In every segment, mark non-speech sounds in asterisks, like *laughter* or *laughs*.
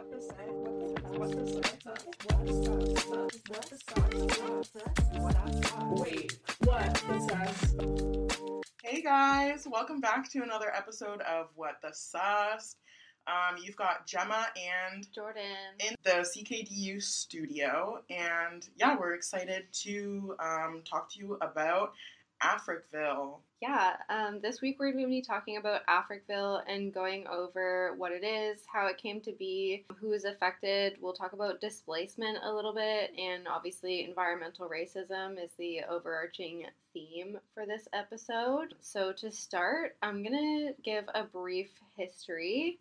What the say? What the say? What the sus? What the sus? What I sus? Wait, what the sus? Hey guys, welcome back to another episode of What the SUST. Um, you've got Jemma and Jordyn. in the CKDU studio, and yeah, we're excited to um, talk to you about Africville. Yeah, um, this week we're going to be talking about Africville and going over what it is, how it came to be, who is affected. We'll talk about displacement a little bit, and obviously, environmental racism is the overarching theme for this episode. So, to start, I'm going to give a brief history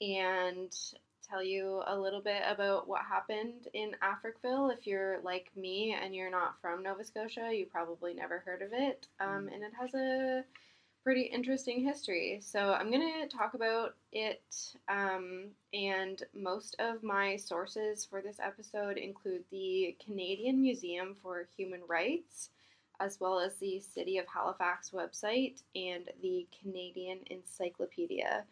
and tell you a little bit about what happened in Africville. If you're like me and you're not from Nova Scotia, you probably never heard of it. Um, and it has a pretty interesting history. So I'm going to talk about it. Um, and most of my sources for this episode include the Canadian Museum for Human Rights. As well as the City of Halifax website and the Canadian Encyclopedia.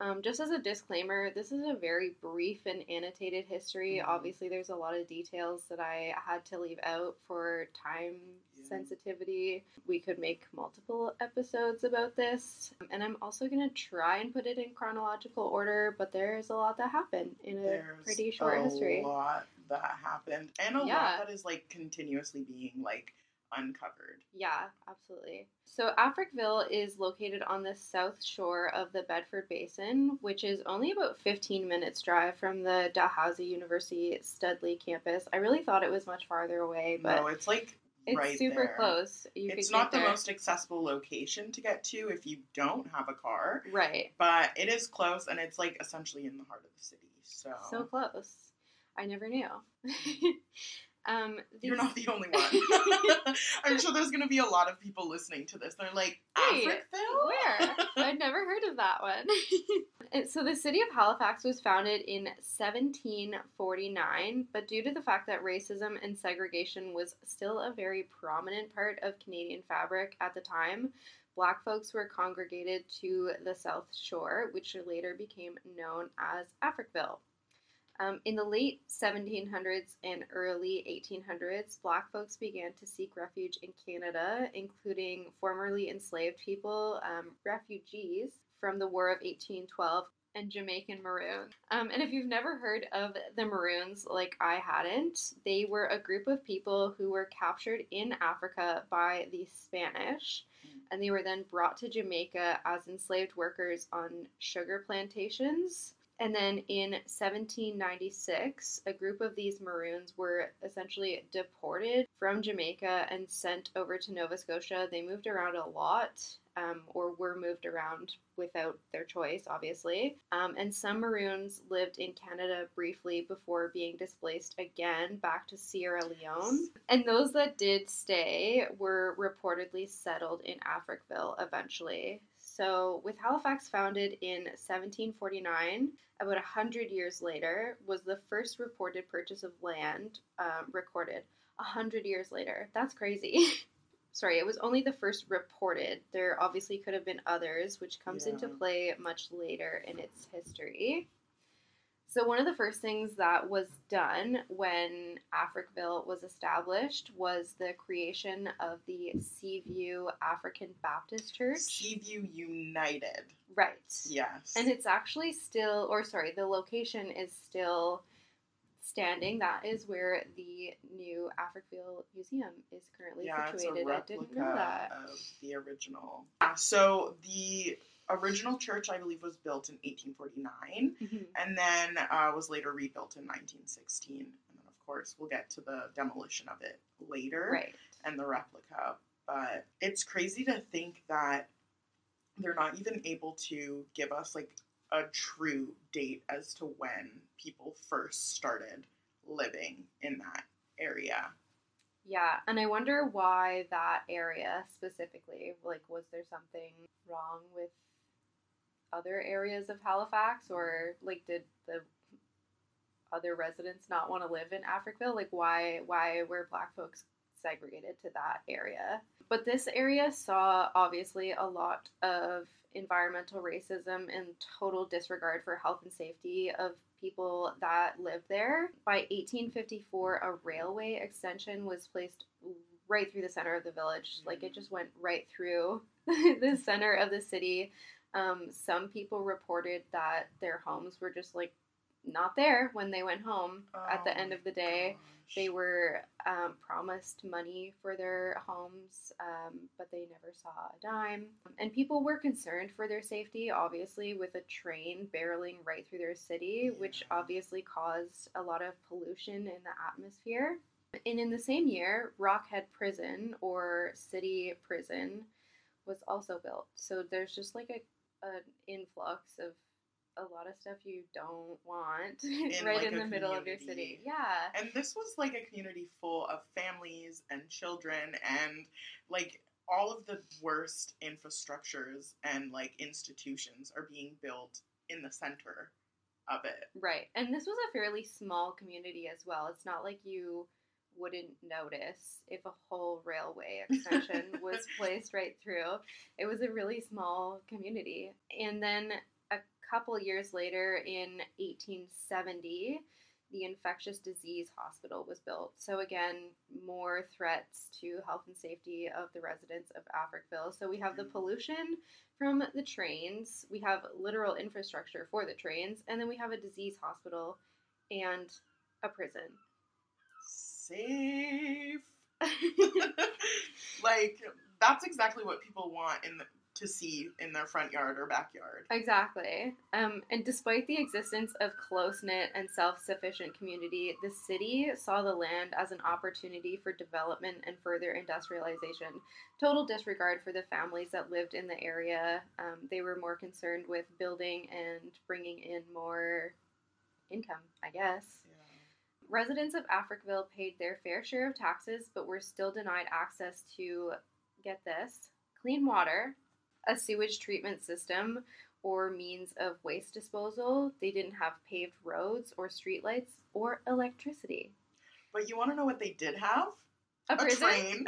Um, just as a disclaimer, this is a very brief and annotated history. Mhm. Obviously, there's a lot of details that I had to leave out for time Yeah. sensitivity. We could make multiple episodes about this. And I'm also going to try and put it in chronological order, but there's a lot that happened in a There's pretty short a history. A lot that happened, and a Yeah. lot that is like continuously being like uncovered. Yeah, absolutely. So Africville is located on the south shore of the Bedford Basin, which is only about 15 minutes drive from the Dalhousie University Studley campus. I really thought it was much farther away, but no, it's like it's right super there. close. You it's not the there. most accessible location to get to if you don't have a car, right. but it is close and it's like essentially in the heart of the city. So, So close. I never knew. *laughs* um, you're not the only one. *laughs* *laughs* I'm sure there's going to be a lot of people listening to this. They're like, Wait, Africville? Where? *laughs* I'd never heard of that one. So the city of Halifax was founded in 1749, but due to the fact that racism and segregation was still a very prominent part of Canadian fabric at the time, black folks were congregated to the South Shore, which later became known as Africville. Um, in the late 1700s and early 1800s, black folks began to seek refuge in Canada, including formerly enslaved people, um, refugees from the War of 1812, and Jamaican Maroons. Um, and if you've never heard of the Maroons, like I hadn't, they were a group of people who were captured in Africa by the Spanish. And they were then brought to Jamaica as enslaved workers on sugar plantations. And then in 1796, a group of these Maroons were essentially deported from Jamaica and sent over to Nova Scotia. They moved around a lot, um, or were moved around without their choice, obviously. Um, and some Maroons lived in Canada briefly before being displaced again back to Sierra Leone. And those that did stay were reportedly settled in Africville eventually. So, with Halifax founded in 1749, about 100 years later, was the first reported purchase of land um, recorded. 100 years later. That's crazy. *laughs* Sorry, it was only the first reported. There obviously could have been others, which comes into play much later in its history. So, one of the first things that was done when Africville was established was the creation of the Seaview African Baptist Church. Seaview United. Right. Yes. And it's actually still, or sorry, the location is still standing. That is where the new Africville Museum is currently yeah, it's a situated. I replica didn't know that. of the original. So the original church, I believe, was built in 1849. Mhm. and then uh, was later rebuilt in 1916. And then, of course, we'll get to the demolition of it later Right. and the replica. But it's crazy to think that they're not even able to give us like a true date as to when people first started living in that area. Yeah, and I wonder why that area specifically. Like, was there something wrong with other areas of Halifax, or like, did the other residents not want to live in Africville? Like, why why were Black folks segregated to that area. But this area saw obviously a lot of environmental racism and total disregard for health and safety of people that lived there. By 1854, a railway extension was placed right through the center of the village. Like it mm. just went right through *laughs* the center of the city. Um, some people reported that their homes were just like not there when they went home at the Oh end of the day. gosh. They were um, promised money for their homes, um, but they never saw a dime. And people were concerned for their safety, obviously, with a train barreling right through their city, which obviously caused a lot of pollution in the atmosphere. And in the same year, Rockhead Prison or City Prison was also built. So there's just like a an influx of a lot of stuff you don't want *laughs* right like, in the middle of your city. Yeah. And this was like a community full of families and children and like all of the worst infrastructures and like institutions are being built in the center of it. Right. And this was a fairly small community as well. It's not like you wouldn't notice if a whole railway *laughs* extension was placed right through. It was a really small community. And then a couple years later in 1870, the infectious disease hospital was built. So again, more threats to health and safety of the residents of Africville. So we have the Mhm. pollution from the trains, we have literal infrastructure for the trains, and then we have a disease hospital and a prison. Safe. *laughs* like that's exactly what people want in the, to see in their front yard or backyard. Exactly. Um, and despite the existence of close knit and self sufficient community, the city saw the land as an opportunity for development and further industrialization. Total disregard for the families that lived in the area. Um, they were more concerned with building and bringing in more income, I guess. Residents of Africville paid their fair share of taxes, but were still denied access to, get this, clean water, a sewage treatment system, or means of waste disposal. They didn't have paved roads or streetlights or electricity. But you want to know what they did have? A prison? train,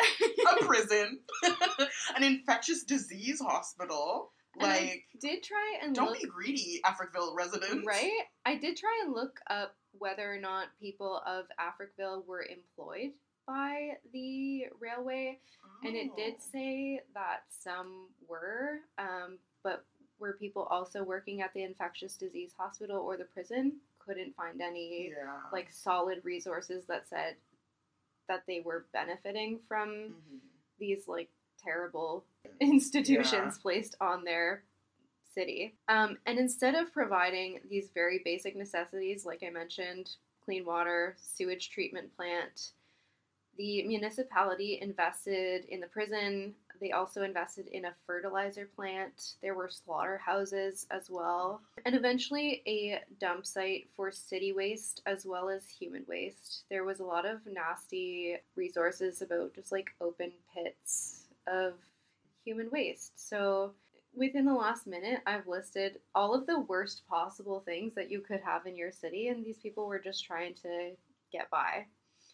a prison, *laughs* an infectious disease hospital. Like, did try and don't look, be greedy, Africville residents. right? I did try and look up whether or not people of Africville were employed by the railway, and it did Oh. say that some were, um, but were people also working at the infectious disease hospital or the prison? Couldn't find any yeah. like solid resources that said that they were benefiting from Mhm. these like terrible *laughs* institutions placed on their city. Um, and instead of providing these very basic necessities, like I mentioned, clean water, sewage treatment plant, the municipality invested in the prison. They also invested in a fertilizer plant. There were slaughterhouses as well. And eventually a dump site for city waste as well as human waste. There was a lot of nasty resources about just like open pits of human waste. So within the last minute, I've listed all of the worst possible things that you could have in your city, and these people were just trying to get by.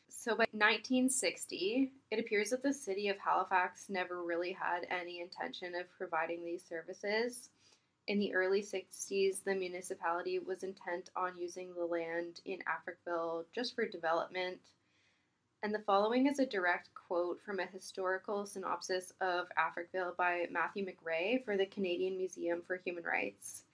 So by 1960, it appears that the city of Halifax never really had any intention of providing these services. In the early 60s, the municipality was intent on using the land in Africville just for development. And the following is a direct quote from a historical synopsis of Africville by Matthew McRae for the Canadian Museum for Human Rights.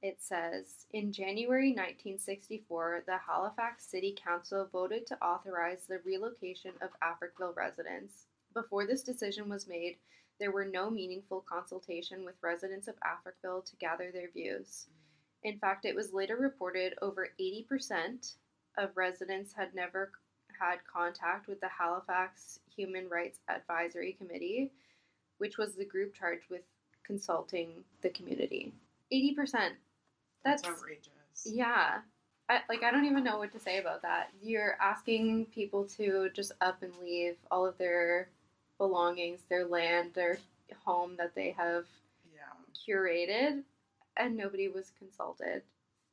It says In January 1964, the Halifax City Council voted to authorize the relocation of Africville residents. Before this decision was made, there were no meaningful consultation with residents of Africville to gather their views. In fact, it was later reported over 80% of residents had never had contact with the Halifax Human Rights Advisory Committee, which was the group charged with consulting the community. 80%. That's, That's- outrageous. Yeah. I, like, I don't even know what to say about that. You're asking people to just up and leave all of their belongings, their land, their home that they have Yeah. curated, and nobody was consulted.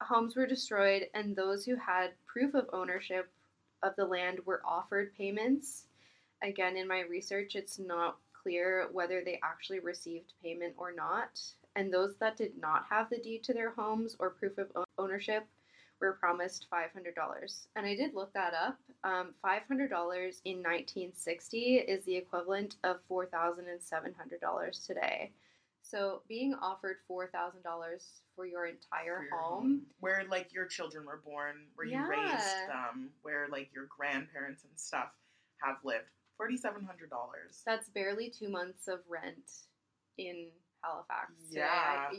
Homes were destroyed, and those who had proof of ownership of the land were offered payments, again, in my research, it's not clear whether they actually received payment or not. And those that did not have the deed to their homes or proof of ownership were promised $500. And I did look that up. Um, $500 in 1960 is the equivalent of $4,700 today. So being offered $4,000 for your entire For your home, where like your children were born, where you Yeah. raised them, where like your grandparents and stuff have lived. Forty seven hundred dollars. that's barely two months of rent in Halifax. Yeah.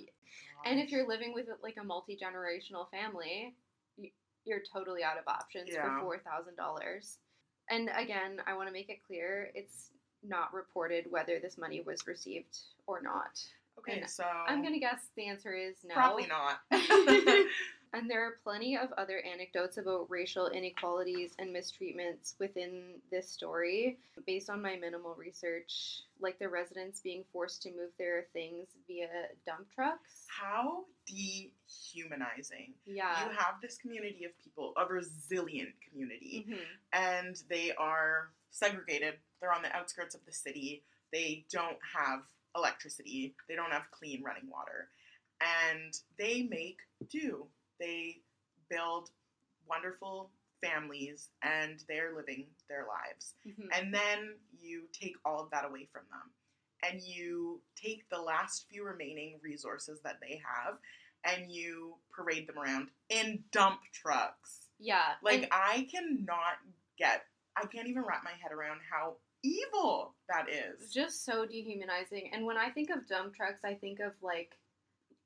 And if you're living with like a multi generational family, you're totally out of options Yeah. for four thousand dollars. And again, I want to make it clear it's not reported whether this money was received or not. Okay, and so I'm gonna guess the answer is no. probably not. *laughs* *laughs* and there are plenty of other anecdotes about racial inequalities and mistreatments within this story. Based on my minimal research, like the residents being forced to move their things via dump trucks. How dehumanizing. Yeah. You have this community of people, a resilient community, Mhm. and they are segregated. They're on the outskirts of the city. They don't have electricity. They don't have clean running water. And they make do. They build wonderful families and they're living their lives. Mhm. And then you take all of that away from them. And you take the last few remaining resources that they have and you parade them around in dump trucks. Yeah. Like, and- I cannot get, I can't even wrap my head around how evil that is. just so dehumanizing. And when I think of dump trucks, I think of like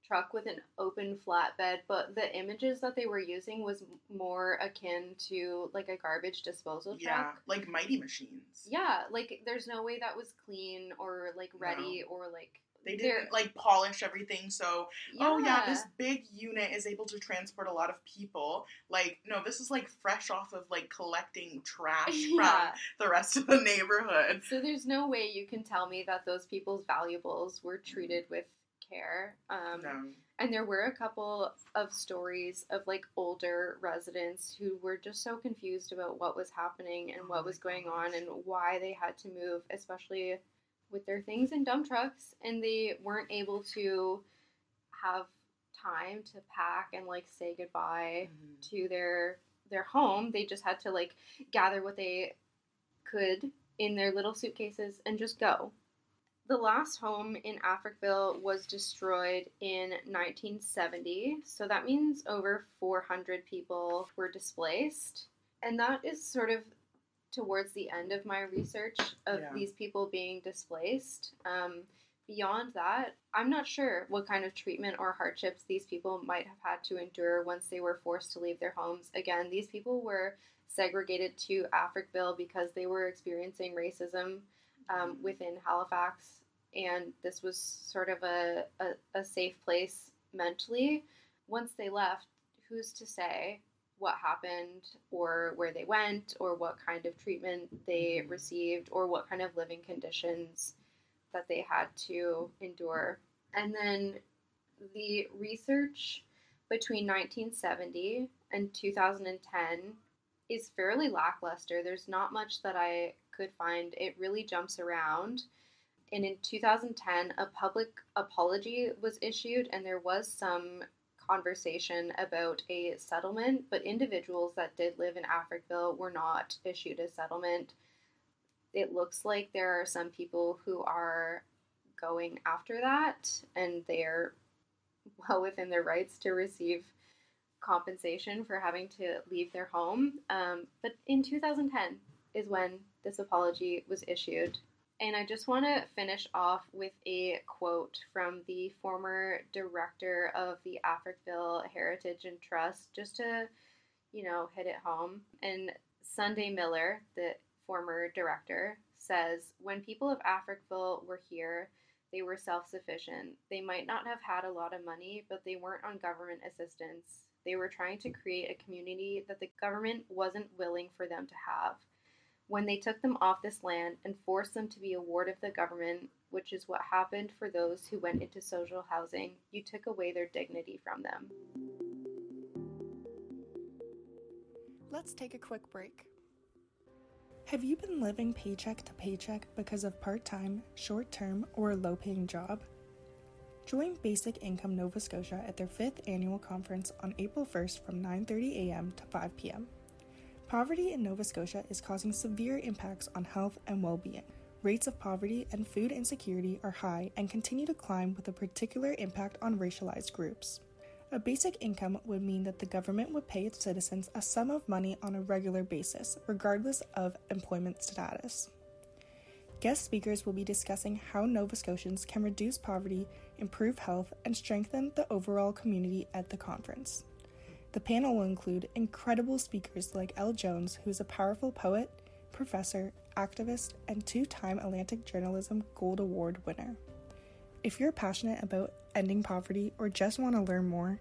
truck with an open flatbed, but the images that they were using was more akin to like a garbage disposal Yeah, truck. like mighty machines. Yeah, like there's no way that was clean or like ready or like They they're- didn't like polish everything, so oh yeah, this big unit is able to transport a lot of people. Like, no, this is like fresh off of like collecting trash *laughs* yeah. from the rest of the neighborhood. So there's no way you can tell me that those people's valuables were treated with care. Um, No. And there were a couple of stories of like older residents who were just so confused about what was happening and Oh what was going gosh. on and why they had to move, especially with their things in dump trucks. And they weren't able to have time to pack and like say goodbye Mhm. to their their home. They just had to like gather what they could in their little suitcases and just go. The last home in Africville was destroyed in 1970, so that means over 400 people were displaced. And that is sort of towards the end of my research of Yeah. these people being displaced. Um, beyond that, I'm not sure what kind of treatment or hardships these people might have had to endure once they were forced to leave their homes. Again, these people were segregated to Africville because they were experiencing racism um, within Halifax, and this was sort of a, a, a safe place mentally. Once they left, who's to say what happened or where they went or what kind of treatment they Mhm. received or what kind of living conditions that they had to endure. And then the research between 1970 and 2010 is fairly lackluster. There's not much that I could find. It really jumps around. And in 2010, a public apology was issued, and there was some conversation about a settlement, but individuals that did live in Africville were not issued a settlement. It looks like there are some people who are going after that, and they're well within their rights to receive compensation for having to leave their home. Um, but in 2010 is when this apology was issued. And I just want to finish off with a quote from the former director of the Africville Heritage and Trust, just to, you know, hit it home. And Sunday Miller, the former director, says When people of Africville were here, they were self sufficient. They might not have had a lot of money, but they weren't on government assistance. They were trying to create a community that the government wasn't willing for them to have. When they took them off this land and forced them to be a ward of the government, which is what happened for those who went into social housing, you took away their dignity from them. Let's take a quick break. Have you been living paycheck to paycheck because of part time, short term, or a low paying job? Join Basic Income Nova Scotia at their fifth annual conference on April 1st from 9:30 a.m. to 5 p.m. Poverty in Nova Scotia is causing severe impacts on health and well-being. Rates of poverty and food insecurity are high and continue to climb with a particular impact on racialized groups. A basic income would mean that the government would pay its citizens a sum of money on a regular basis, regardless of employment status. Guest speakers will be discussing how Nova Scotians can reduce poverty, improve health, and strengthen the overall community at the conference. The panel will include incredible speakers like El Jones, who is a powerful poet, professor, activist, and two time Atlantic Journalism Gold Award winner. If you're passionate about ending poverty or just want to learn more,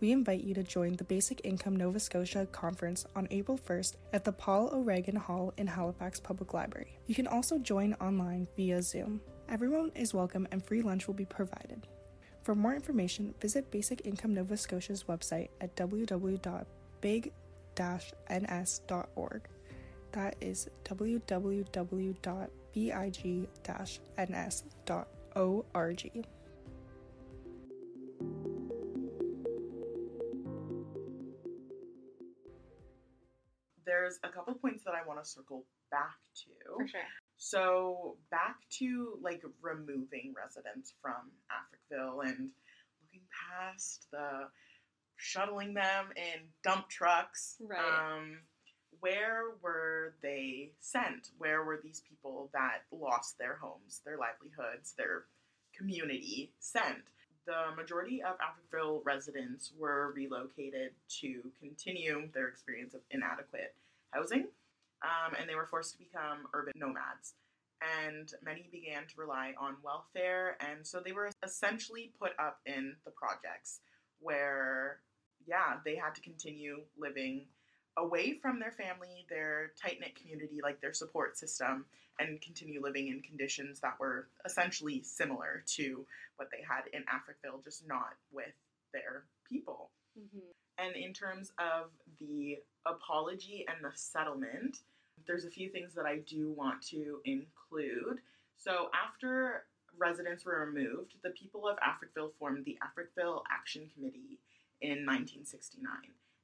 we invite you to join the Basic Income Nova Scotia conference on April 1st at the Paul O'Regan Hall in Halifax Public Library. You can also join online via Zoom. Everyone is welcome and free lunch will be provided. For more information, visit Basic Income Nova Scotia's website at www.big-ns.org. That is www.big-ns.org. O-R-G. There's a couple points that I want to circle back to. For sure. So back to like removing residents from Africville and looking past the shuttling them in dump trucks. Right. Um, where were they sent? Where were these people that lost their homes, their livelihoods, their community sent? The majority of Africville residents were relocated to continue their experience of inadequate housing, um, and they were forced to become urban nomads. And many began to rely on welfare, and so they were essentially put up in the projects where, yeah, they had to continue living away from their family, their tight knit community, like their support system, and continue living in conditions that were essentially similar to what they had in Africville, just not with their people. hmm And in terms of the apology and the settlement, there's a few things that I do want to include. So, after residents were removed, the people of Africville formed the Africville Action Committee in 1969.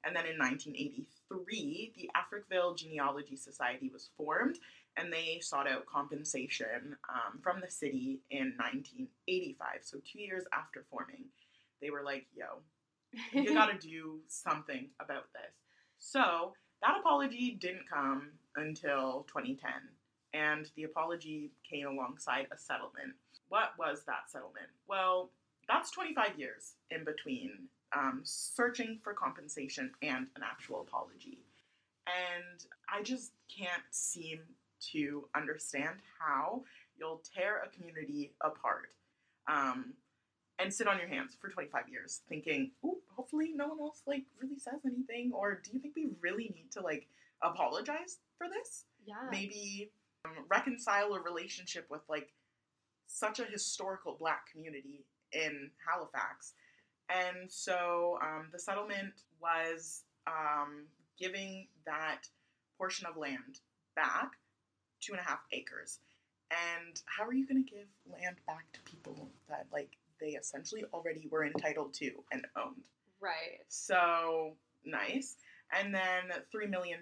And then in 1983, the Africville Genealogy Society was formed, and they sought out compensation um, from the city in 1985. So, two years after forming, they were like, yo, you *laughs* gotta do something about this. So that apology didn't come until 2010, and the apology came alongside a settlement. What was that settlement? Well, that's 25 years in between um, searching for compensation and an actual apology. And I just can't seem to understand how you'll tear a community apart um, and sit on your hands for 25 years thinking, ooh, hopefully no one else like really says anything. Or do you think we really need to like apologize for this? yeah. Maybe um, reconcile a relationship with like such a historical black community in Halifax. And so um, the settlement was um, giving that portion of land back, two and a half acres. And how are you going to give land back to people that like they essentially already were entitled to and owned? Right. So nice. And then $3 million,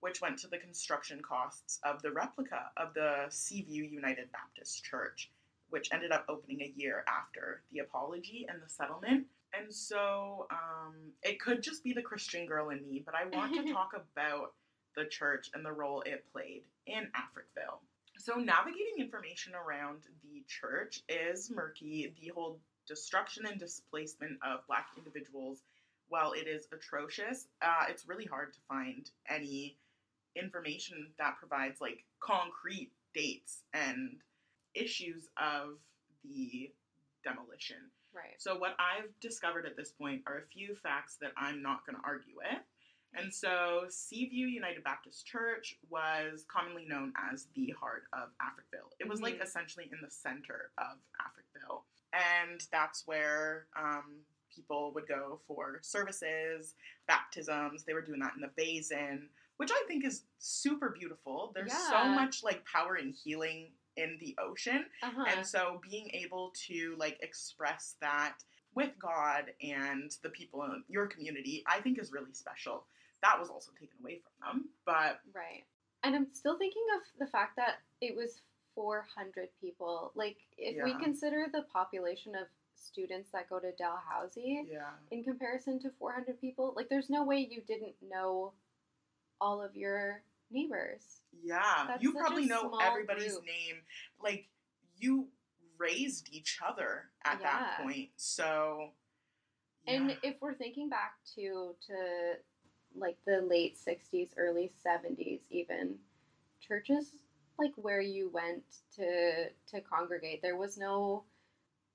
which went to the construction costs of the replica of the Seaview United Baptist Church, which ended up opening a year after the apology and the settlement. And so um, it could just be the Christian girl in me, but I want to *laughs* talk about the church and the role it played in Africville. So, navigating information around the church is murky. The whole destruction and displacement of Black individuals, while it is atrocious, uh, it's really hard to find any information that provides like concrete dates and issues of the demolition. Right. So, what I've discovered at this point are a few facts that I'm not going to argue with. And so, Seaview United Baptist Church was commonly known as the heart of Africville. It was like Mhm. essentially in the center of Africville. And that's where um, people would go for services, baptisms. They were doing that in the basin, which I think is super beautiful. There's so much like power and healing in the ocean. Uh-huh. And so being able to like express that with God and the people in your community, I think is really special. That was also taken away from them. But Right. And I'm still thinking of the fact that it was 400 people. Like, if we consider the population of students that go to Dalhousie yeah. in comparison to 400 people, like, there's no way you didn't know all of your neighbors. Yeah. That's you probably know everybody's group. name. Like you raised each other at that point. So And if we're thinking back to to like the late 60s, early 70s even, churches like where you went to to congregate, there was no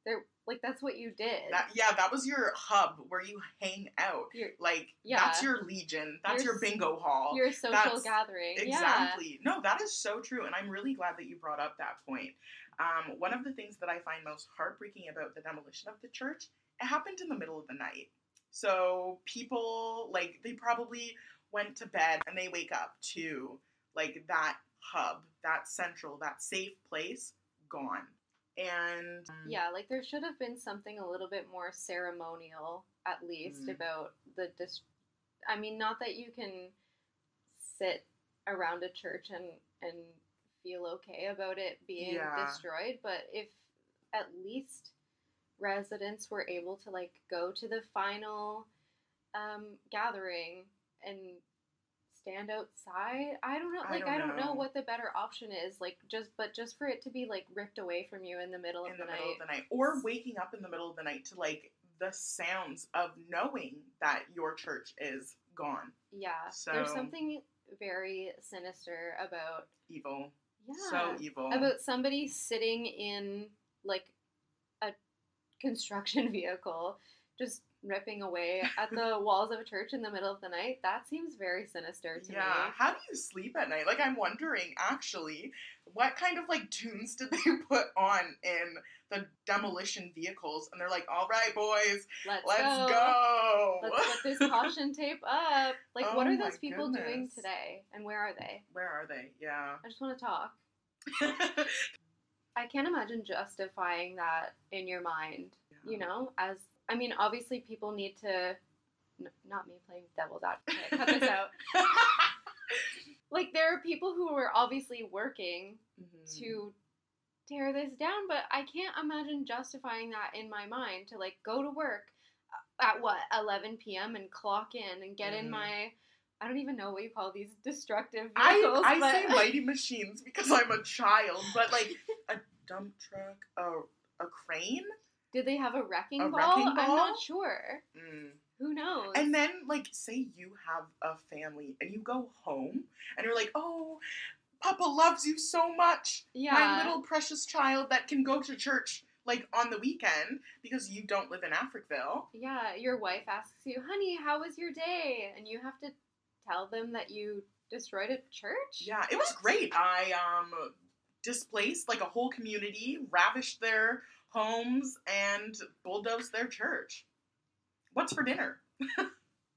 there like that's what you did. that yeah, that was your hub where you hang out. your Like Yeah. that's your legion. That's Your your, bingo hall. your social that's- gathering. Exactly. No, that is so true. And I'm really glad that you brought up that point. Um, one of the things that I find most heartbreaking about the demolition of the church, it happened in the middle of the night. So people, like, they probably went to bed and they wake up to, like, that hub, that central, that safe place gone. And Yeah, like there should have been something a little bit more ceremonial, at least, Mm. about the dis. I mean, not that you can sit around a church and and feel okay about it being Yeah. destroyed, but if at least residents were able to like go to the final um, gathering and stand outside. I don't know. I Like don't I don't know know. what the better option is. Like just but just for it to be like ripped away from you in the middle of in the, the night. of the night, or waking up in the middle of the night to, like, the sounds of knowing that your church is gone. Yeah. So There's something very sinister about Evil. yeah So evil. about somebody sitting in like a construction *laughs* vehicle just ripping away at the *laughs* walls of a church in the middle of the night. That seems very sinister to yeah. me. How do you sleep at night? Like, I'm wondering, actually, what kind of like tunes did *laughs* they put on in the demolition vehicles? And they're like, "All right, boys, Let's, let's go. go." Let's put this *laughs* caution tape up. Like, Oh what are oh those people doing today? And where are they? Where are they? Yeah. I just want to talk. I can't imagine justifying that in your mind, you know, as I mean, obviously people need to n- not me playing devil's advocate. Cut this out. *laughs* Like there are people who are obviously working Mhm. to tear this down, but I can't imagine justifying that in my mind to like go to work at what 11 p.m. and clock in and get in Mhm. my I don't even know what you call these destructive I, vehicles. I but say *laughs* mighty machines because I'm a child, but like *laughs* a dump truck, a, a crane, Did they have a wrecking A ball? wrecking I'm not sure. mm. Who knows? and then like say you have a family and you go home and you're like, oh, Papa loves you so much, yeah, my little precious child that can go to church like on the weekend because you don't live in Africville. yeah. Your wife asks you, "Honey, how was your day?" And you have to tell them that you destroyed a church. Yeah, it was great. I um displaced like a whole community, ravished their homes, and bulldoze their church. What's for dinner? *laughs*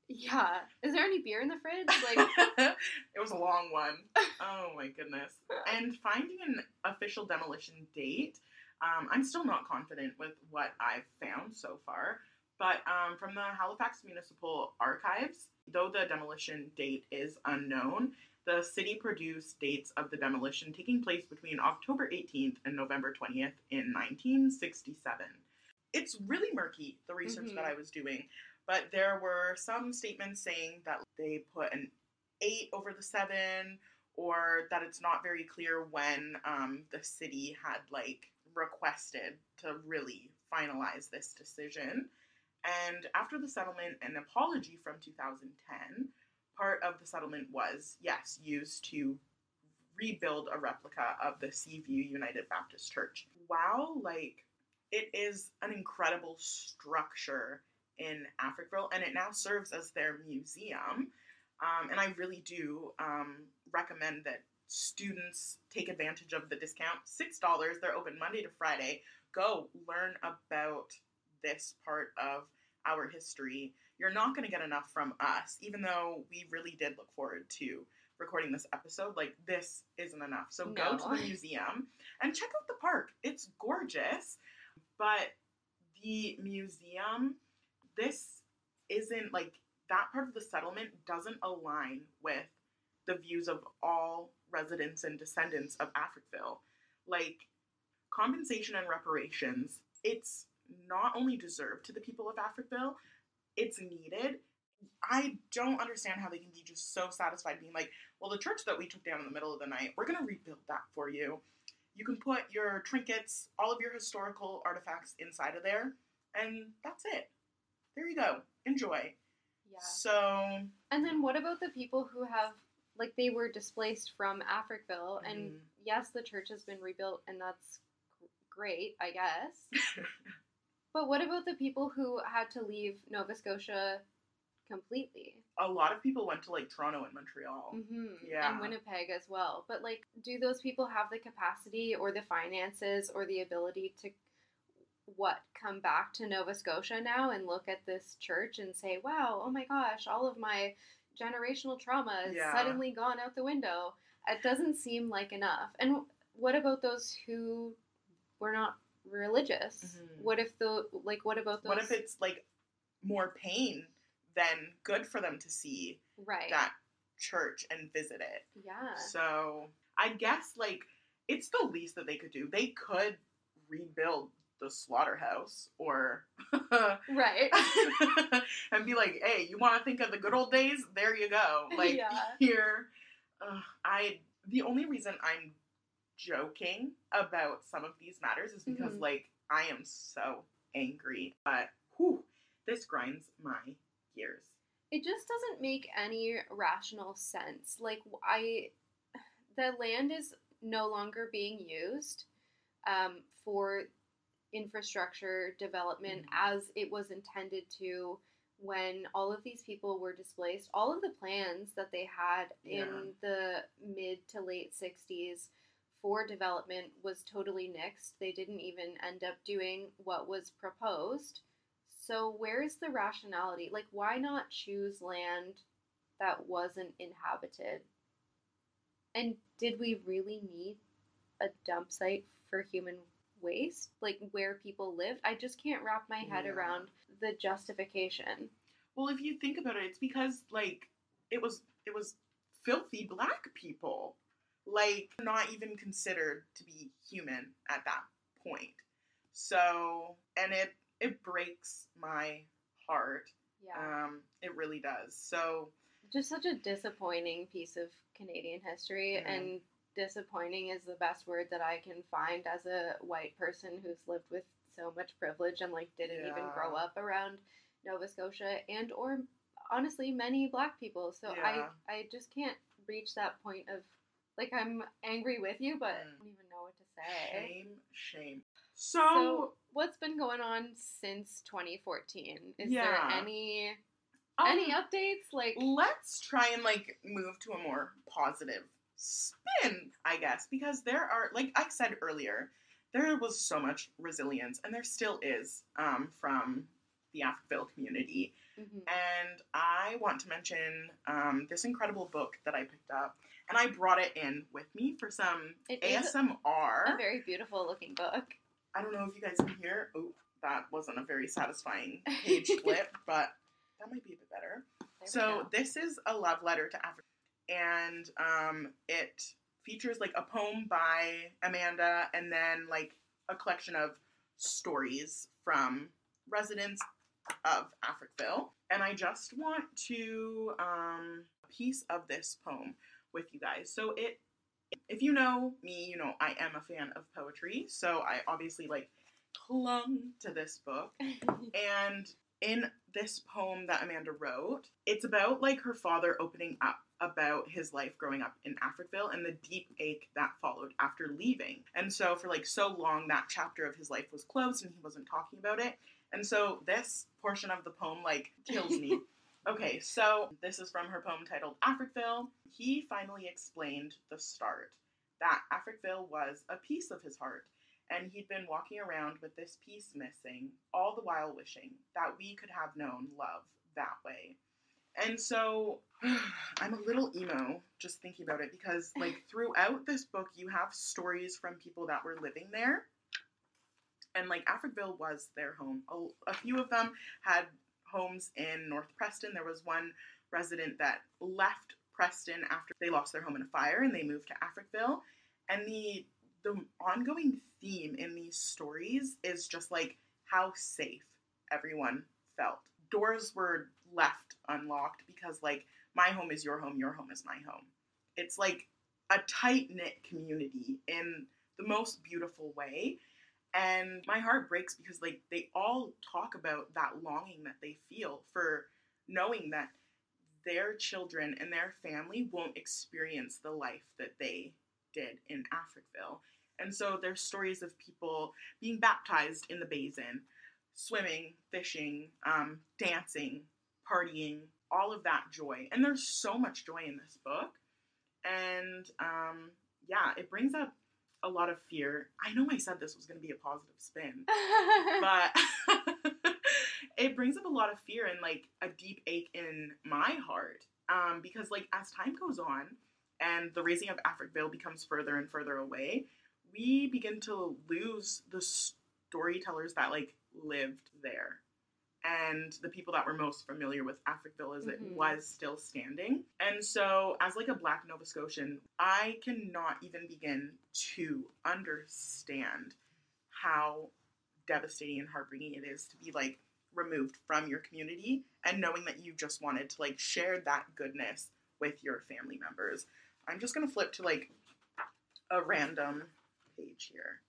Yeah. Is there any beer in the fridge? Like, *laughs* it was a long one. Oh my goodness. And finding an official demolition date, um, I'm still not confident with what I've found so far. But um, from the Halifax Municipal Archives, though the demolition date is unknown, the city produced dates of the demolition taking place between October 18th and November 20th in 1967. It's really murky, the research Mhm. that I was doing, but there were some statements saying that they put an 8 over the 7 or that it's not very clear when um, the city had like requested to really finalize this decision. And after the settlement and apology from 2010, part of the settlement was, yes, used to rebuild a replica of the Seaview United Baptist Church. Wow, like it is an incredible structure in Africville, and it now serves as their museum. Um, and I really do um, recommend that students take advantage of the discount. Six dollars. They're open Monday to Friday. Go learn about this part of our history, you're not going to get enough from us, even though we really did look forward to recording this episode. Like, this isn't enough. So go to the *laughs* museum and check out the park. It's gorgeous. But the museum, this isn't like that part of the settlement doesn't align with the views of all residents and descendants of Africville. Like, compensation and reparations, it's not only deserved to the people of Africville, it's needed. I don't understand how they can be just so satisfied being like, well, the church that we took down in the middle of the night, we're going to rebuild that for you. You can put your trinkets, all of your historical artifacts inside of there, and that's it. There you go. Enjoy. Yeah. So, And then what about the people who have like they were displaced from Africville and Mhm. yes, the church has been rebuilt and that's great, I guess. *laughs* but what about the people who had to leave Nova Scotia completely? a lot of people went to like Toronto and Montreal. hmm Yeah. And Winnipeg as well. But like do those people have the capacity or the finances or the ability to what come back to Nova Scotia now and look at this church and say, "Wow, oh my gosh, all of my generational trauma is Yeah. suddenly gone out the window." It doesn't seem like enough. And what about those who were not religious? Mhm. What if the like what about those What if it's like more pain than good for them to see right? that church and visit it? yeah. So I guess like it's the least that they could do. They could rebuild the slaughterhouse or *laughs* Right. and be like, hey, you want to think of the good old days? There you go. *laughs* Like Yeah. here, uh, I the only reason I'm joking about some of these matters is because Mhm. like I am so angry, but whew, this grinds my gears. it just doesn't make any rational sense. Like I, the land is no longer being used um, for infrastructure development Mhm. as it was intended to when all of these people were displaced. All of the plans that they had in the mid to late '60s for development was totally nixed. They didn't even end up doing what was proposed. So where's the rationality? Like why not choose land that wasn't inhabited? And did we really need a dump site for human waste? Like where people lived? I just can't wrap my head Yeah. around the justification. Well, if you think about it, it's because like it was it was filthy black people, like not even considered to be human at that point. So, and it it breaks my heart. Yeah. Um, it really does. So, just such a disappointing piece of Canadian history Yeah. and disappointing is the best word that I can find as a white person who's lived with so much privilege and like didn't even grow up around Nova Scotia and or honestly many black people. So Yeah. I I just can't reach that point of like I'm angry with you but I Mm. don't even know what to say. shame, shame. So So, what's been going on since 2014? Is Yeah. there any um, any updates like let's try and like move to a more positive spin, I guess, because there are, like I said earlier, there was so much resilience, and there still is um, from the Africville community. Mhm. And I want to mention um, this incredible book that I picked up, and I brought it in with me for some It ASMR. a very beautiful looking book. I don't know if you guys can hear. Oh, that wasn't a very satisfying page *laughs* flip, but that might be a bit better. There So this is a love letter to Africville, and um, it features like a poem by Amanda, and then like a collection of stories from residents of Africville. And I just want to um, a piece of this poem with you guys. So it, if you know me, you know I am a fan of poetry. So I obviously like clung to this book *laughs* and in this poem that Amanda wrote, it's about like her father opening up about his life growing up in Africville and the deep ache that followed after leaving. And so for like so long that chapter of his life was closed and he wasn't talking about it. And so this portion of the poem like kills me. *laughs* okay, so this is from her poem titled Africville. He finally explained the start that Africville was a piece of his heart and he'd been walking around with this piece missing, all the while wishing that we could have known love that way. And so *sighs* I'm a little emo just thinking about it because, like, *laughs* throughout this book, you have stories from people that were living there. And, like, Africville was their home. A, a few of them had homes in North Preston. There was one resident that left Preston after they lost their home in a fire and they moved to Africville. And the the ongoing theme in these stories is just like how safe everyone felt. Doors were left unlocked because like my home is your home, your home is my home. It's like a tight knit community in the most beautiful way. And my heart breaks because like they all talk about that longing that they feel for knowing that their children and their family won't experience the life that they did in Africville. And so there's stories of people being baptized in the basin, swimming, fishing, um, dancing, partying, all of that joy. And there's so much joy in this book. And um, yeah, it brings up a lot of fear. I know I said this was going to be a positive spin, *laughs* but *laughs* it brings up a lot of fear and like a deep ache in my heart. Um, because like as time goes on and the razing of Africville becomes further and further away, we begin to lose the storytellers that like lived there and the people that were most familiar with Africville as Mhm. it was still standing. And so, as like a Black Nova Scotian, I cannot even begin to understand how devastating and heartbreaking it is to be like removed from your community and knowing that you just wanted to like share that goodness with your family members. I'm just gonna flip to like a random page here.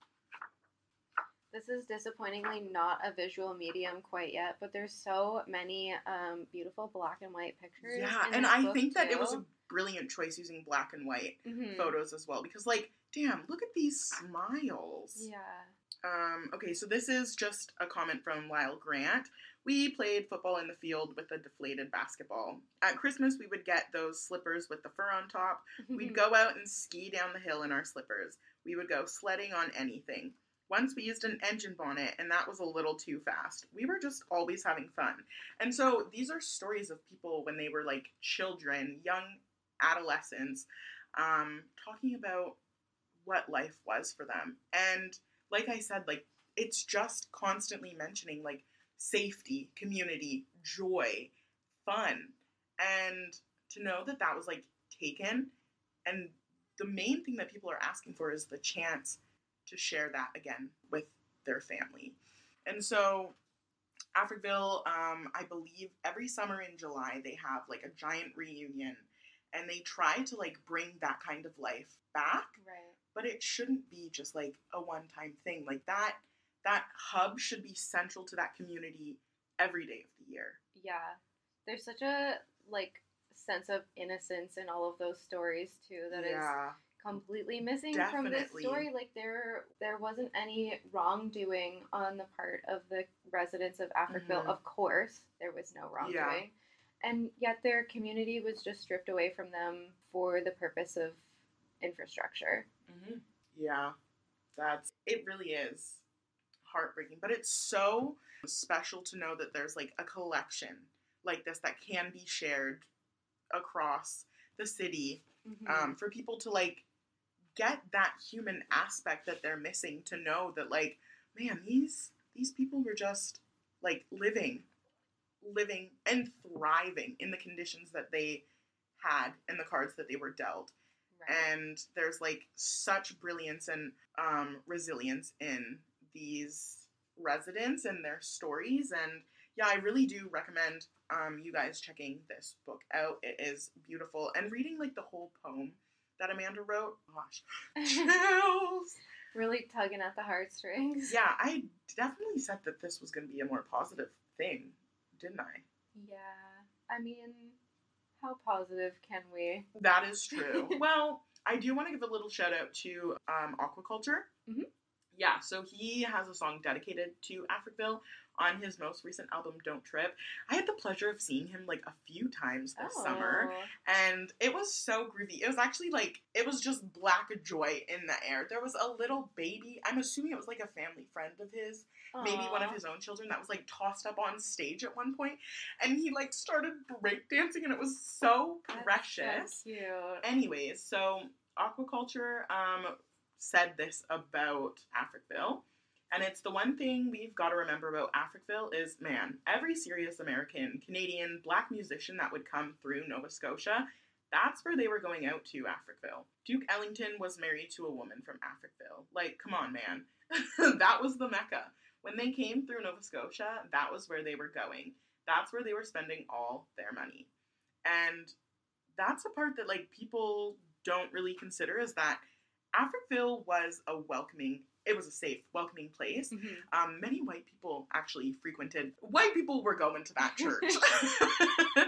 This is disappointingly not a visual medium quite yet, but there's so many um, beautiful black and white pictures. Yeah, and I think that it was a brilliant choice using black and white Mhm. photos as well because like damn look at these smiles Yeah. um okay so this is just a comment from lyle grant we played football in the field with a deflated basketball at christmas we would get those slippers with the fur on top we'd *laughs* go out and ski down the hill in our slippers we would go sledding on anything once we used an engine bonnet and that was a little too fast we were just always having fun and so these are stories of people when they were like children young adolescents um, talking about what life was for them. And like I said, like it's just constantly mentioning like safety, community, joy, fun, and to know that that was like taken. And the main thing that people are asking for is the chance to share that again with their family. And so Africville, um, I believe every summer in July they have like a giant reunion and they try to like bring that kind of life back Right. but it shouldn't be just like a one-time thing like that that hub should be central to that community every day of the year Yeah. There's such a like sense of innocence in all of those stories too that is yeah completely missing from this story. Like there there wasn't any wrongdoing on the part of the residents of Africville. Mhm. Of course, there was no wrongdoing. And yet their community was just stripped away from them for the purpose of infrastructure. mm-hmm. yeah that's it really is heartbreaking but it's so special to know that there's like a collection like this that can be shared across the city um, for people to like get that human aspect that they're missing to know that like man these these people were just like living living and thriving in the conditions that they had and the cards that they were dealt. Right. and there's like such brilliance and um, resilience in these residents and their stories. And yeah i really do recommend um, you guys checking this book out. It is beautiful. And reading like the whole poem that amanda wrote gosh *laughs* chills really tugging at the heartstrings. yeah i definitely said that this was going to be a more positive thing didn't i Yeah. I mean, how positive can we? That is true. *laughs* well, I do want to give a little shout out to um, Aquakultre. Mhm. Yeah, so he has a song dedicated to Africville on his most recent album, Don't Trip. I had the pleasure of seeing him like a few times this summer, Oh. and it was so groovy. It was actually like, it was just black joy in the air. There was a little baby, I'm assuming it was like a family friend of his, maybe one of his own children, that was like tossed up on stage at one point, and he like started breakdancing, and it was so precious. So cute. Anyways, so Aquakultre um, said this about Africville. And it's the one thing we've got to remember about Africville is man, every serious American, Canadian, black musician that would come through Nova Scotia, that's where they were going out to Africville. Duke Ellington was married to a woman from Africville. Like, come on, man. *laughs* that was the Mecca. When they came through Nova Scotia, that was where they were going. That's where they were spending all their money. And that's a part that like people don't really consider is that Africville was a welcoming, it was a safe, welcoming place. Mhm. Um, many white people actually frequented. White people were going to that church, *laughs* *laughs*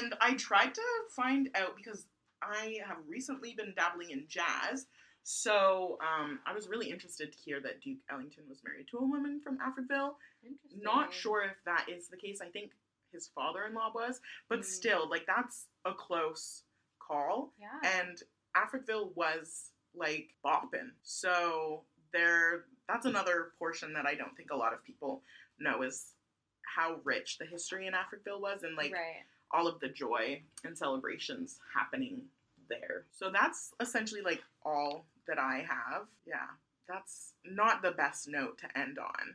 and I tried to find out because I have recently been dabbling in jazz. So um, I was really interested to hear that Duke Ellington was married to a woman from Africville. Not sure if that is the case. I think his father-in-law was, but Mm. still, like that's a close call. Yeah. And Africville was like bopping. So there that's another portion that I don't think a lot of people know is how rich the history in Africville was and like right. all of the joy and celebrations happening there. So that's essentially like all that I have. Yeah. That's not the best note to end on.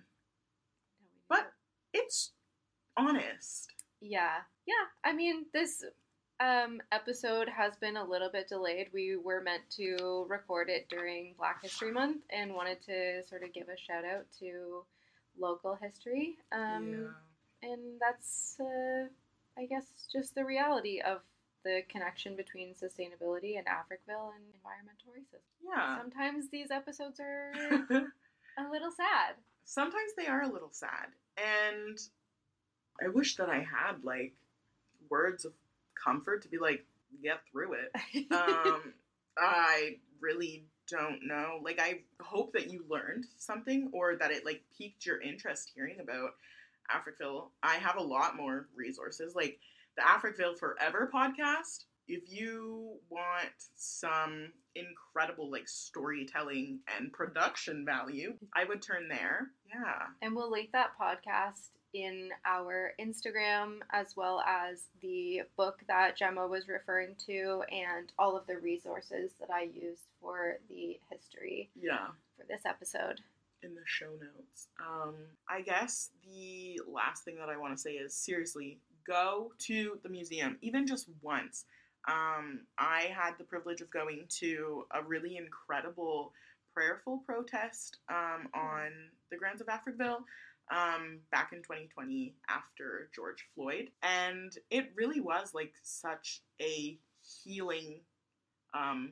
But- It's honest. Yeah. Yeah. I mean, this um, episode has been a little bit delayed. We were meant to record it during Black History Month and wanted to sort of give a shout out to local history. Um, And that's, uh, I guess, just the reality of the connection between sustainability and Africville and environmental racism. yeah. Sometimes these episodes are *laughs* a little sad. sometimes they are a little sad and i wish that i had like words of comfort to be like get through it. *laughs* Um i really don't know. Like i hope that you learned something or that it like piqued your interest hearing about africville i have a lot more resources. Like the africville forever podcast if you want some incredible like storytelling and production value i would turn there. Yeah. And we'll link that podcast in our Instagram as well as the book that Jemma was referring to and all of the resources that I used for the history yeah for this episode. in the show notes. Um, I guess the last thing that I want to say is seriously, go to the museum, even just once. Um, I had the privilege of going to a really incredible prayerful protest um, on the grounds of Africville um, back in 2020 after George Floyd. And it really was like such a healing um,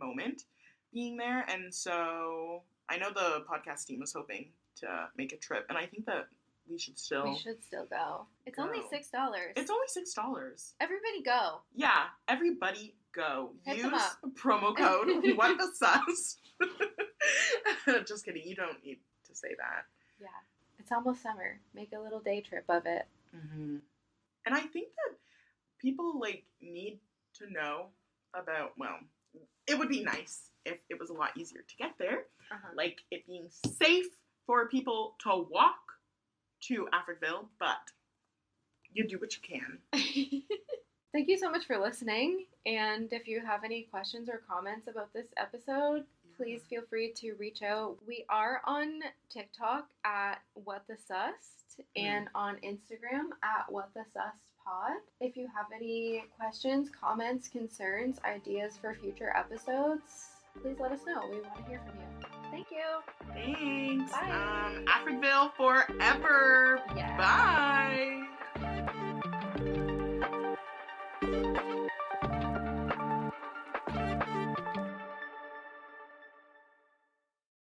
moment being there. And so I know the podcast team was hoping to make a trip, and I think that we should still. We should still go. It's only six dollars. It's only six dollars. Everybody go. Yeah, everybody go. Hit Use promo code *laughs* what the sus. *laughs* Just kidding. You don't need to say that. Yeah. It's almost summer. Make a little day trip of it. Mm-hmm. And I think that people like need to know about. Well, it would be nice if it was a lot easier to get there. Uh-huh. like it being safe for people to walk to Africville, but you do what you can. *laughs* Thank you so much for listening. And if you have any questions or comments about this episode, please feel free to reach out. We are on TikTok at What the Sust and on Instagram at What the Sust Pod. If you have any questions, comments, concerns, ideas for future episodes, please let us know. We want to hear from you. Thank you. Thanks. Bye. Um, Africville forever. Yeah. Bye.